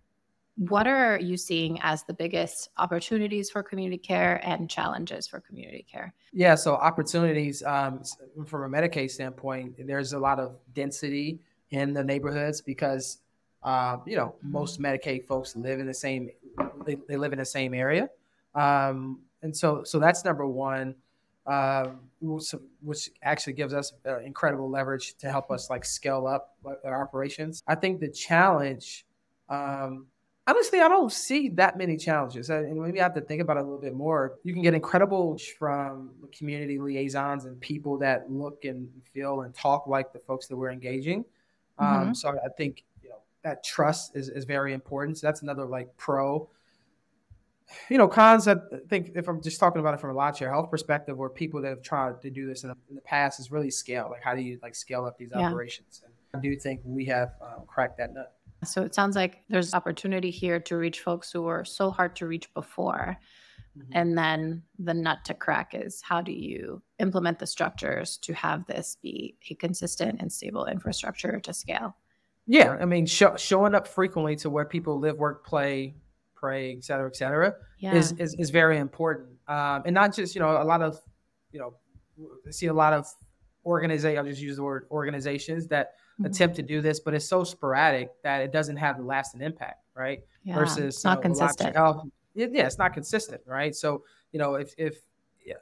What are you seeing as the biggest opportunities for community care and challenges for community care? Yeah, so opportunities um, from a Medicaid standpoint, there's a lot of density in the neighborhoods because uh, you know most Medicaid folks live in the same they, they live in the same area, um, and so so that's number one uh, which actually gives us uh, incredible leverage to help us like scale up our operations. I think the challenge, um, honestly, I don't see that many challenges. And maybe I have to think about it a little bit more. You can get incredible from community liaisons and people that look and feel and talk like the folks that we're engaging. Um, mm-hmm. So I think that trust is, is very important. So that's another like pro you know, cons, I think if I'm just talking about it from a Live Chair Health perspective or people that have tried to do this in the, in the past is really scale. Like, how do you like scale up these yeah. operations? And I do think we have um, cracked that nut. So it sounds like there's opportunity here to reach folks who were so hard to reach before. Mm-hmm. And then the nut to crack is how do you implement the structures to have this be a consistent and stable infrastructure to scale? Yeah, I mean, sh- showing up frequently to where people live, work, play, pray, et cetera, et cetera, yeah. is, is, is very important. Um, and not just, you know, a lot of, you know, see a lot of organizations, I'll just use the word organizations that mm-hmm. attempt to do this, but it's so sporadic that it doesn't have the lasting impact, right? Yeah, Versus it's not know, consistent. It, yeah, it's not consistent, right? So, you know, if, if,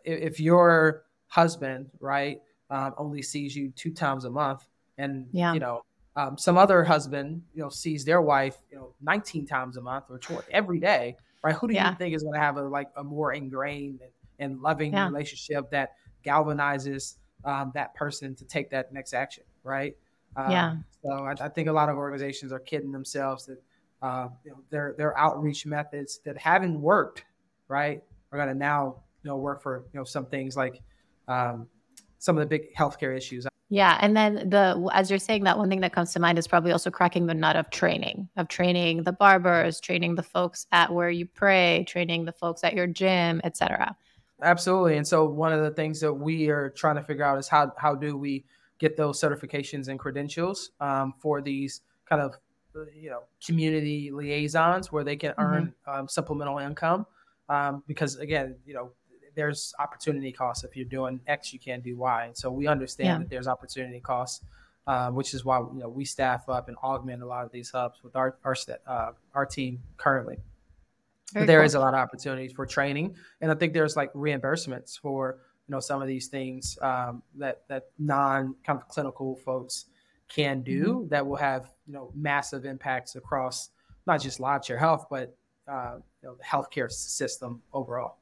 if your husband, right, um, only sees you two times a month and, yeah. you know, um, some other husband, you know, sees their wife, you know, 19 times a month or 20, every day, right? Who do yeah. you think is going to have a like a more ingrained and, and loving yeah. relationship that galvanizes um, that person to take that next action, right? Um, yeah. So I, I, think a lot of organizations are kidding themselves that uh, you know their their outreach methods that haven't worked, right, are going to now you know work for you know some things like um, some of the big healthcare issues. Yeah, and then the as you're saying that one thing that comes to mind is probably also cracking the nut of training, of training the barbers, training the folks at where you pray, training the folks at your gym, etc. Absolutely. And so one of the things that we are trying to figure out is how how do we get those certifications and credentials um, for these kind of uh, you know community liaisons where they can mm-hmm. earn um, supplemental income um, because again you know there's opportunity costs. If you're doing X, you can't do Y. So we understand yeah. that there's opportunity costs, uh, which is why you know we staff up and augment a lot of these hubs with our our uh, our team currently. There cool. is a lot of opportunities for training, and I think there's like reimbursements for you know some of these things um, that that non kind of clinical folks can do mm-hmm. that will have you know massive impacts across not just live chair health, but uh, you know, the healthcare system overall.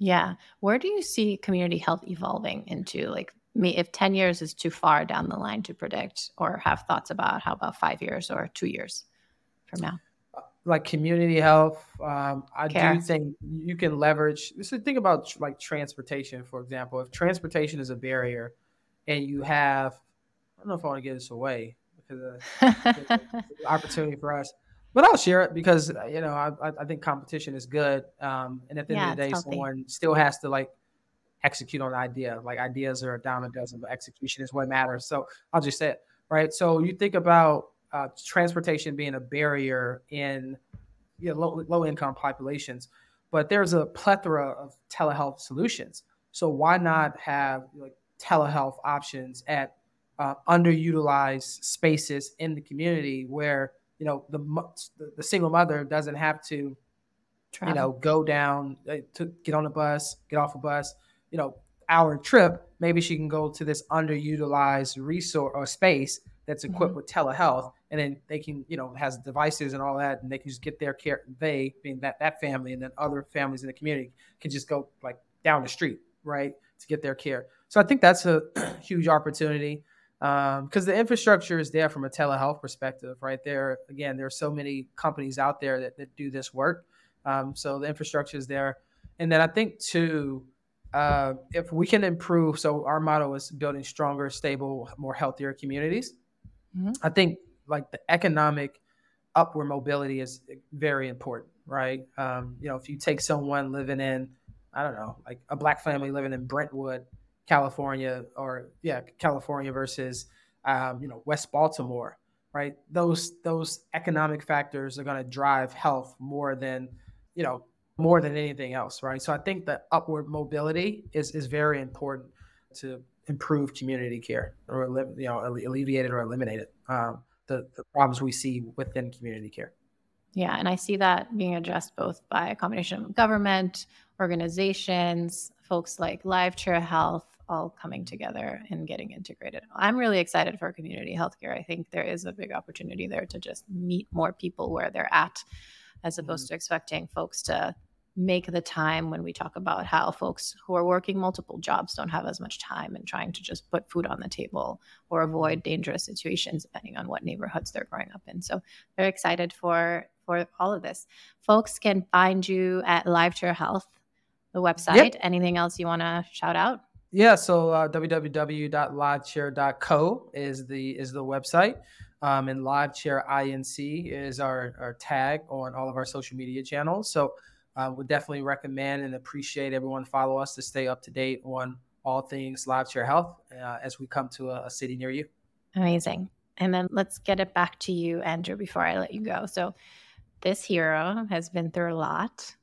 Yeah. Where do you see community health evolving into? Like, me, if 10 years is too far down the line to predict or have thoughts about, how about five years or two years from now? Like community health, um, I Care. do think you can leverage. So think about like transportation, for example. If transportation is a barrier, and you have, I don't know if I want to give this away because uh, opportunity for us but I'll share it because uh, you know I, I think competition is good. Um, and at the yeah, end of the day, someone still has to like execute on the idea. Like ideas are a dime a dozen, but execution is what matters. So I'll just say it right. So you think about uh, transportation being a barrier in you know, low, low income populations, but there's a plethora of telehealth solutions. So why not have like telehealth options at uh, underutilized spaces in the community where you know the the single mother doesn't have to Travel. you know go down uh, to get on a bus get off a bus you know hour trip maybe she can go to this underutilized resource or space that's equipped mm-hmm. with telehealth and then they can you know has devices and all that and they can just get their care they being that that family and then other families in the community can just go like down the street right to get their care so i think that's a huge opportunity because um, the infrastructure is there from a telehealth perspective, right? There, again, there are so many companies out there that, that do this work. Um, so the infrastructure is there. And then I think, too, uh, if we can improve, so our motto is building stronger, stable, more healthier communities. Mm-hmm. I think like the economic upward mobility is very important, right? Um, you know, if you take someone living in, I don't know, like a black family living in Brentwood, California or yeah, California versus um, you know West Baltimore, right? Those those economic factors are going to drive health more than you know more than anything else, right? So I think that upward mobility is is very important to improve community care or you know alleviate it or eliminate it. Um, the, the problems we see within community care. Yeah, and I see that being addressed both by a combination of government, organizations, folks like Live Chair Health, all coming together and getting integrated. I'm really excited for community healthcare. I think there is a big opportunity there to just meet more people where they're at, as opposed mm-hmm. to expecting folks to make the time when we talk about how folks who are working multiple jobs don't have as much time and trying to just put food on the table or avoid mm-hmm. dangerous situations depending on what neighborhoods they're growing up in. So very excited for for all of this. Folks can find you at Live Chair Health, the website. Yep. Anything else you want to shout out? Yeah, so uh, www.livechair.co is the is the website, um, and LiveChair Inc is our our tag on all of our social media channels. So, uh, would definitely recommend and appreciate everyone follow us to stay up to date on all things Live Chair Health uh, as we come to a, a city near you. Amazing. And then let's get it back to you, Andrew, before I let you go. So, this hero has been through a lot.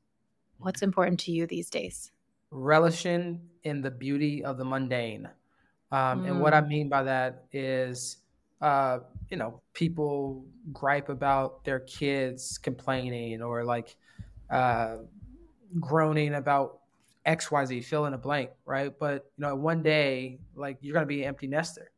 What's important to you these days? relishing in the beauty of the mundane. Um, mm. And what I mm. mean by that is, uh, you know, people gripe about their kids complaining or like uh, groaning about XYZ, fill in a blank, right? But, you know, one day, like you're going to be an empty nester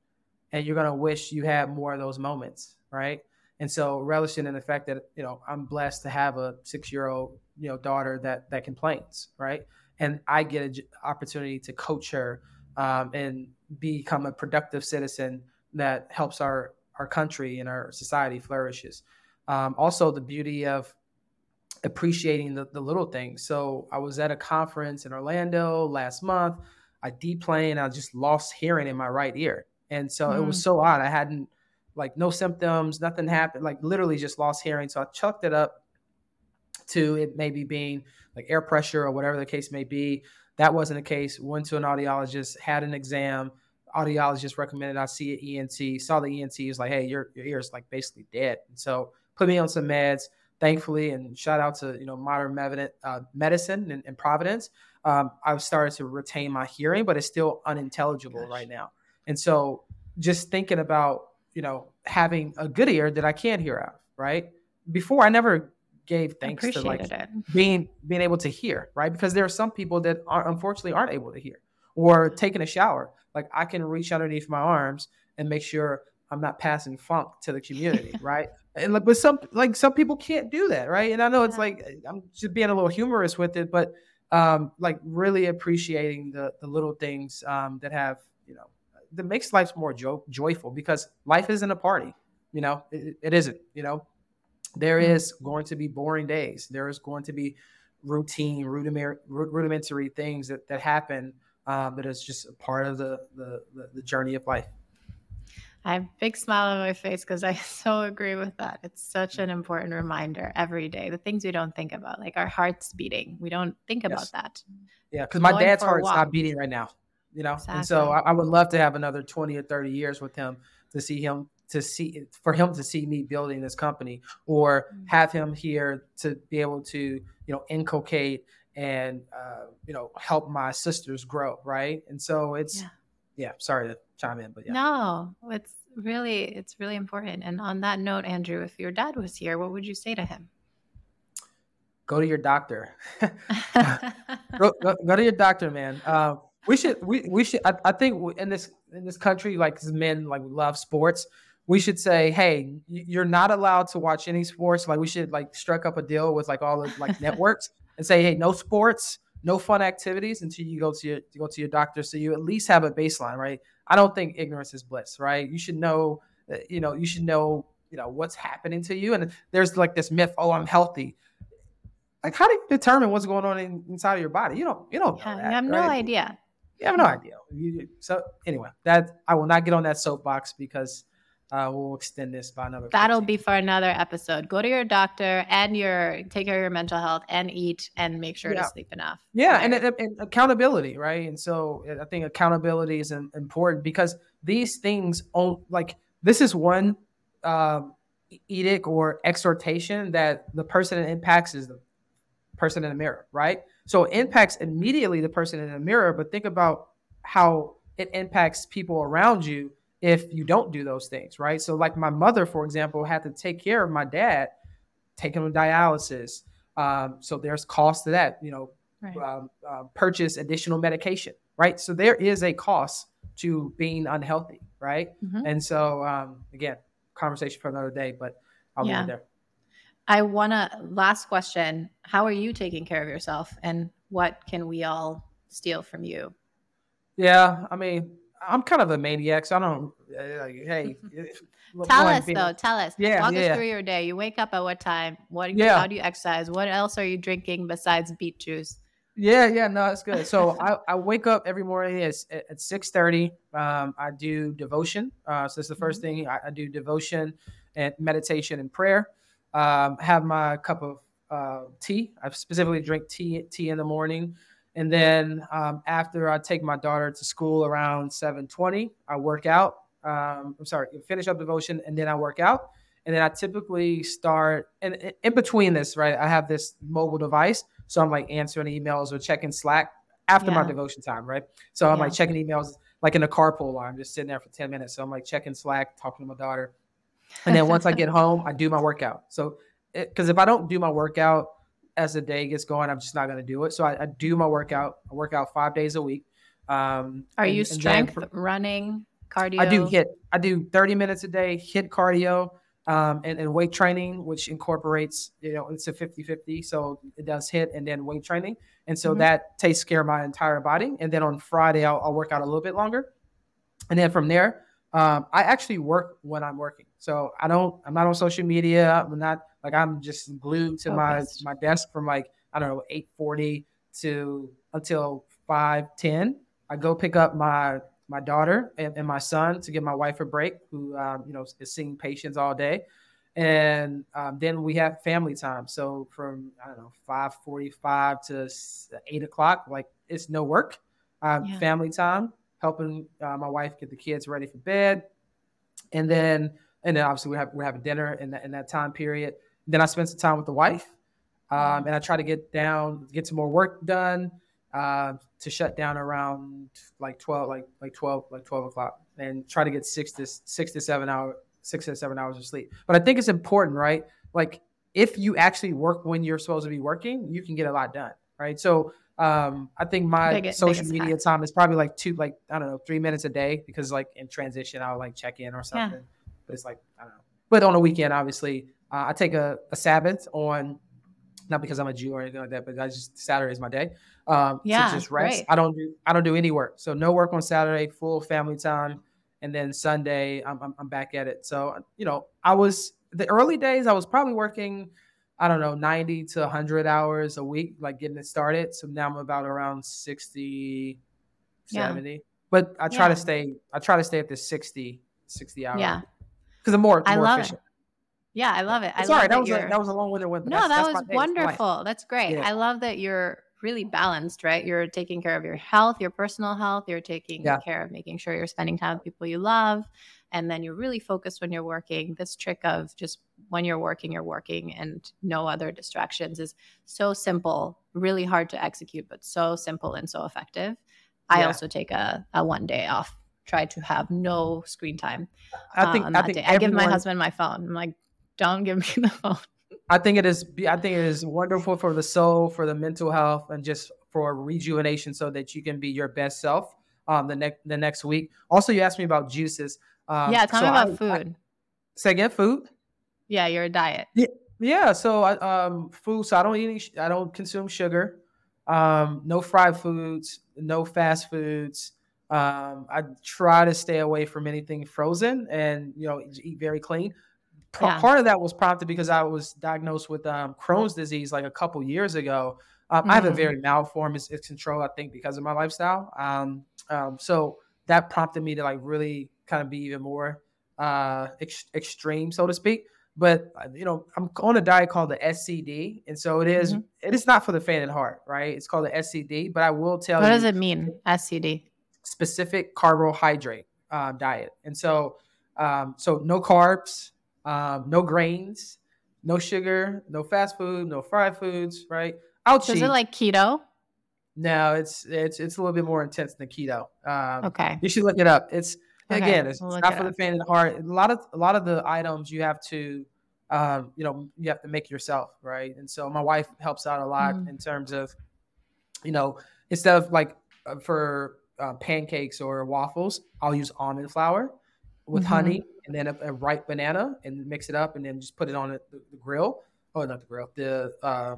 and you're going to wish you had more of those moments, right? And so relishing in the fact that, you know, I'm blessed to have a six year old, you know, daughter that, that complains, right? And I get an opportunity to coach her um, and become a productive citizen that helps our our country and our society flourishes. Um, also, the beauty of appreciating the, the little things. So I was at a conference in Orlando last month. I deplaned. I just lost hearing in my right ear, And so Mm. it was so odd. I hadn't like no symptoms, nothing happened, like literally just lost hearing. So I chucked it up to it maybe being like air pressure or whatever the case may be. That wasn't the case. Went to an audiologist, had an exam. Audiologist recommended I see an ENT. Saw the ENT. Is like, hey, your your ear is like basically dead. And so put me on some meds. Thankfully, and shout out to you know modern medicine, uh, medicine and, and Providence. Um, I've started to retain my hearing, but it's still unintelligible Gosh. right now. And so just thinking about you know having a good ear that I can't hear out. Right before, I never gave thanks to like it. being being able to hear, right? Because there are some people that are unfortunately aren't able to hear, or taking a shower. Like I can reach underneath my arms and make sure I'm not passing funk to the community, right? And like, but some like some people can't do that, right? And I know it's Yeah. like I'm just being a little humorous with it, but um, like really appreciating the the little things um, that have you know that makes life more jo- joyful because life isn't a party, you know, it, it isn't, you know there Mm. going to be boring days. There is going to be routine, rudimentary, rudimentary things that, that happen um, that is just a part of the, the, the, journey of life. I have a big smile on my face because I so agree with that. It's such an important reminder every day. The things we don't think about, like our hearts beating, we don't think about that. Yeah, because my dad's heart's not beating right now, you know, and so I, I would love to have another twenty or thirty years with him to see him to see for him to see me building this company or Mm. have him here to be able to you know inculcate and uh, you know help my sisters grow right and so it's Yeah. yeah, sorry to chime in but yeah No, it's really, it's really important. And on that note, Andrew, if your dad was here, what would you say to him? go to your doctor go, go, go to your doctor man uh, we should we, we should I, I think in this in this country like men like love sports we should say hey you're not allowed to watch any sports. Like we should like strike up a deal with like all the like networks and say hey no sports no fun activities until you go to your you go to your doctor. So you at least have a baseline right? I don't think ignorance is bliss right? You should know uh, you know you should know you know what's happening to you and there's like this myth oh i'm healthy. Like how do you determine what's going on in, inside of your body? You don't you don't know Yeah, that, you have no idea. You have no idea. You- so anyway, that I will not get on that soapbox because uh, we'll extend this by another. That'll 15. be for another episode. Go to your doctor and your take care of your mental health and eat and make sure Yeah. to sleep enough. yeah, and, Right. and, and accountability, right? And so I think accountability is important because these things, like this is one um, edict or exhortation that the person it impacts is the person in the mirror, right? So it impacts immediately the person in the mirror, but think about how it impacts people around you if you don't do those things, right? So, like my mother, for example, had to take care of my dad, take him to dialysis. Um, so there's cost to that, you know, Right. um, uh, purchase additional medication, right? So there is a cost to being unhealthy, right? Mhm. And so, um, again, conversation for another day, but I'll Yeah. there. I want to, last question. How are you taking care of yourself and what can we all steal from you? Yeah, I mean, I'm kind of a maniac, so I don't uh, like. Hey, Tell us though. Tell us. Yeah, Walk yeah. us through your day. You wake up at what time? What? Yeah. How do you exercise? What else are you drinking besides beet juice? Yeah, yeah, no, it's good. So I, I wake up every morning at, at six thirty. Um, I do devotion. Uh, so that's the 1st thing I, I do devotion and meditation and prayer. Um, have my cup of uh, tea. I specifically drink tea tea in the morning, and then um, after I take my daughter to school around seven twenty, I work out. Um, I'm sorry, finish up devotion, and then I work out. And then I typically start, and in- between this, right, I have this mobile device. So I'm like answering emails or checking Slack after my devotion time, right? So I'm like checking emails like in a carpool. I'm just sitting there for 10 minutes. So I'm like checking Slack, talking to my daughter. And then once I get home, I do my workout. So, because if I don't do my workout as the day gets going, I'm just not going to do it. So I, I do my workout. I work out five days a week. Um, Are and- you strength, for- running, cardio? I do HIIT. I do 30 minutes a day, HIIT cardio, um, and, and weight training, which incorporates, you know, it's a 50 50. So it does HIIT and then weight training. And so Mhm. that takes care of my entire body. And then on Friday, I'll, I'll work out a little bit longer. And then from there, um, I actually work when I'm working. So I don't, I'm not on social media. I'm not like, I'm just glued to Focused. my, my desk from like, I don't know, 840 to until 510. I go pick up my my daughter and, and, my son to give my wife a break, who um, you know is seeing patients all day, and um, then we have family time. So from I don't know five forty five to eight o'clock, like it's no work, um, yeah. family time, helping uh, my wife get the kids ready for bed, and then and then obviously we have we're having dinner in that in that time period. Then I spend some time with the wife, um, and I try to get down, get some more work done uh, to shut down around like twelve, like like twelve, like twelve o'clock, and try to get six to six to seven hour, six to seven hours of sleep. But I think it's important, right? Like if you actually work when you're supposed to be working, you can get a lot done, right? So um, I think my biggest, social biggest media time is probably like two, like I don't know, three minutes a day because like in transition I'll like check in or something. Yeah. But it's like I don't know. But on a weekend, obviously, uh, I take a, a Sabbath on not because I'm a Jew or anything like that, but I just Saturday is my day. Um, yeah, to just rest. Great. I don't do I don't do any work, so no work on Saturday, full family time, and then Sunday I'm, I'm, I'm back at it. So you know, I was the early days I was probably working, I don't know, 90 to 100 hours a week, like getting it started. So now I'm about around 60, yeah. 70. But I try yeah. to stay I try to stay at the 60 60 hours. Yeah. Because I'm more, I more love efficient. It. Yeah, I love it. I Sorry, love that, that was a, that was a long winded one. No, that's, that that's was wonderful. That's great. Yeah. I love that you're really balanced, right? You're taking care of your health, your personal health. You're taking yeah. care of making sure you're spending time with people you love, and then you're really focused when you're working. This trick of just when you're working, you're working, and no other distractions is so simple, really hard to execute, but so simple and so effective. Yeah. I also take a, a one day off try to have no screen time. I think, uh, I, think everyone, I give my husband my phone. I'm like, don't give me the phone. I think it is. I think it is wonderful for the soul, for the mental health, and just for rejuvenation, so that you can be your best self. Um, the next the next week. Also, you asked me about juices. Um, yeah, tell so me about I, food. I, say again, food. Yeah, your diet. Yeah, yeah. So, I, um, food. So I don't eat. Any, I don't consume sugar. Um, no fried foods. No fast foods. Um, I try to stay away from anything frozen, and you know, eat very clean yeah. part of that was prompted because I was diagnosed with um, Crohn's disease like a couple years ago. Um, mm-hmm. I have a mm-hmm. very mild form. It's, controlled, I think, because of my lifestyle. Um, um, so that prompted me to like really kind of be even more uh, ex- extreme, so to speak. But uh, you know, I'm on a diet called the SCD, and so it is, mm-hmm. It is not for the faint of heart, right? It's called the SCD. But I will tell what you, what does it mean, SCD? Specific carbohydrate uh, diet, and so um, so no carbs, um, no grains, no sugar, no fast food, no fried foods, right? I'll cheat. Is it like keto? No, it's it's it's a little bit more intense than keto. Um, okay, you should look it up. It's okay. again, it's, we'll it's not it for up. the faint of the heart. A lot of a lot of the items you have to, um, you know, you have to make yourself, right? And so my wife helps out a lot mm. in terms of, you know, instead of like uh, for uh, pancakes or waffles, I'll use almond flour with mm-hmm. honey and then a, a, ripe banana and mix it up and then just put it on the, the grill. Oh, not the grill, the uh,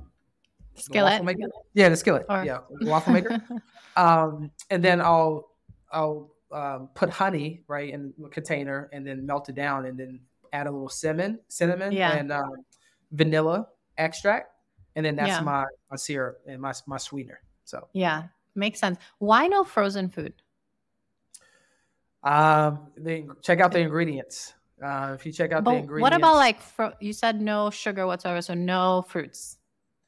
skillet. The yeah, the skillet. Or... Yeah, waffle maker. um, and then I'll I'll um, put honey right in a container and then melt it down and then add a little cinnamon, cinnamon yeah. and um, vanilla extract, and then that's yeah. my my syrup and my my sweetener. So yeah, makes sense. Why no frozen food? Um, they check out the ingredients. Uh, if you check out but the ingredients. What about like fro- you said no sugar whatsoever, so no fruits.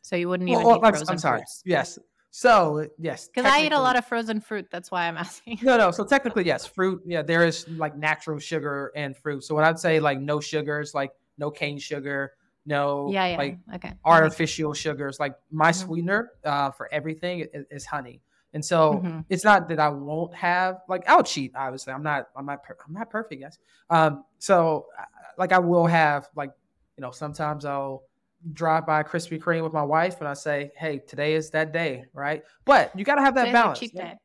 So you wouldn't even well, eat frozen I'm sorry. fruits. Yes. So yes, because I eat a lot of frozen fruit. That's why I'm asking. no, no. So technically, yes, fruit. Yeah, there is like natural sugar and fruit. So what I'd say, like no sugars, like no cane sugar, no yeah, yeah. like okay. artificial sugars. Like my mm-hmm. sweetener uh, for everything is, is honey. And so mm-hmm. it's not that I won't have like I'll cheat. Obviously, I'm not I'm not per- I'm not perfect, yes. Um, so like I will have like you know sometimes I'll drive by Krispy Kreme with my wife and I say, hey, today is that day, right? But you got to have that balance. Cheat day.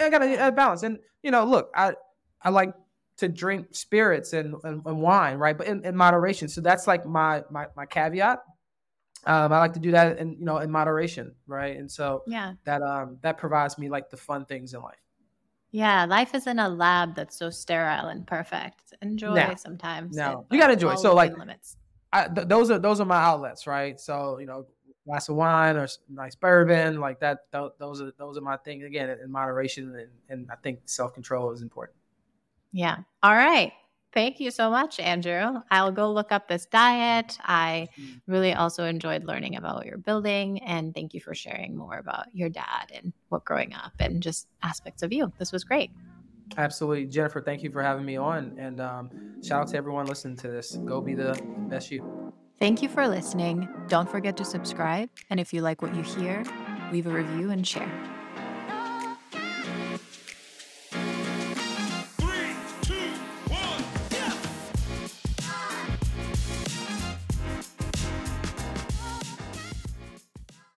I got to have balance. And you know, look, I I like to drink spirits and, and, and wine, right? But in, in moderation. So that's like my my my caveat. Um, I like to do that in you know in moderation, right? And so yeah, that um that provides me like the fun things in life. Yeah, life is in a lab that's so sterile and perfect. Enjoy now, sometimes. No, you got to enjoy. So like limits. I, th- those are those are my outlets, right? So you know, glass of wine or nice bourbon, like that. Th- those are those are my things. Again, in moderation, and, and I think self control is important. Yeah. All right. Thank you so much, Andrew. I'll go look up this diet. I mm-hmm. really also enjoyed learning about what you're building. And thank you for sharing more about your dad and what growing up and just aspects of you. This was great. Absolutely. Jennifer, thank you for having me on. And um, shout out to everyone listening to this. Go be the best you. Thank you for listening. Don't forget to subscribe. And if you like what you hear, leave a review and share.